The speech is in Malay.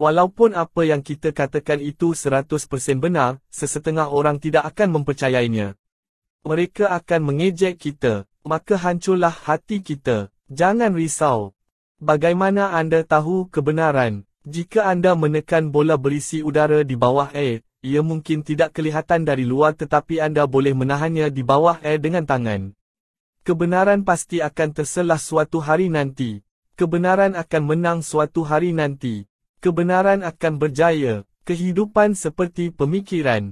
Walaupun apa yang kita katakan itu 100% benar, sesetengah orang tidak akan mempercayainya. Mereka akan mengejek kita, maka hancurlah hati kita. Jangan risau. Bagaimana anda tahu kebenaran? Jika anda menekan bola berisi udara di bawah air, ia mungkin tidak kelihatan dari luar tetapi anda boleh menahannya di bawah air dengan tangan. Kebenaran pasti akan terselah suatu hari nanti. Kebenaran akan menang suatu hari nanti. Kebenaran akan berjaya. Kehidupan seperti pemikiran.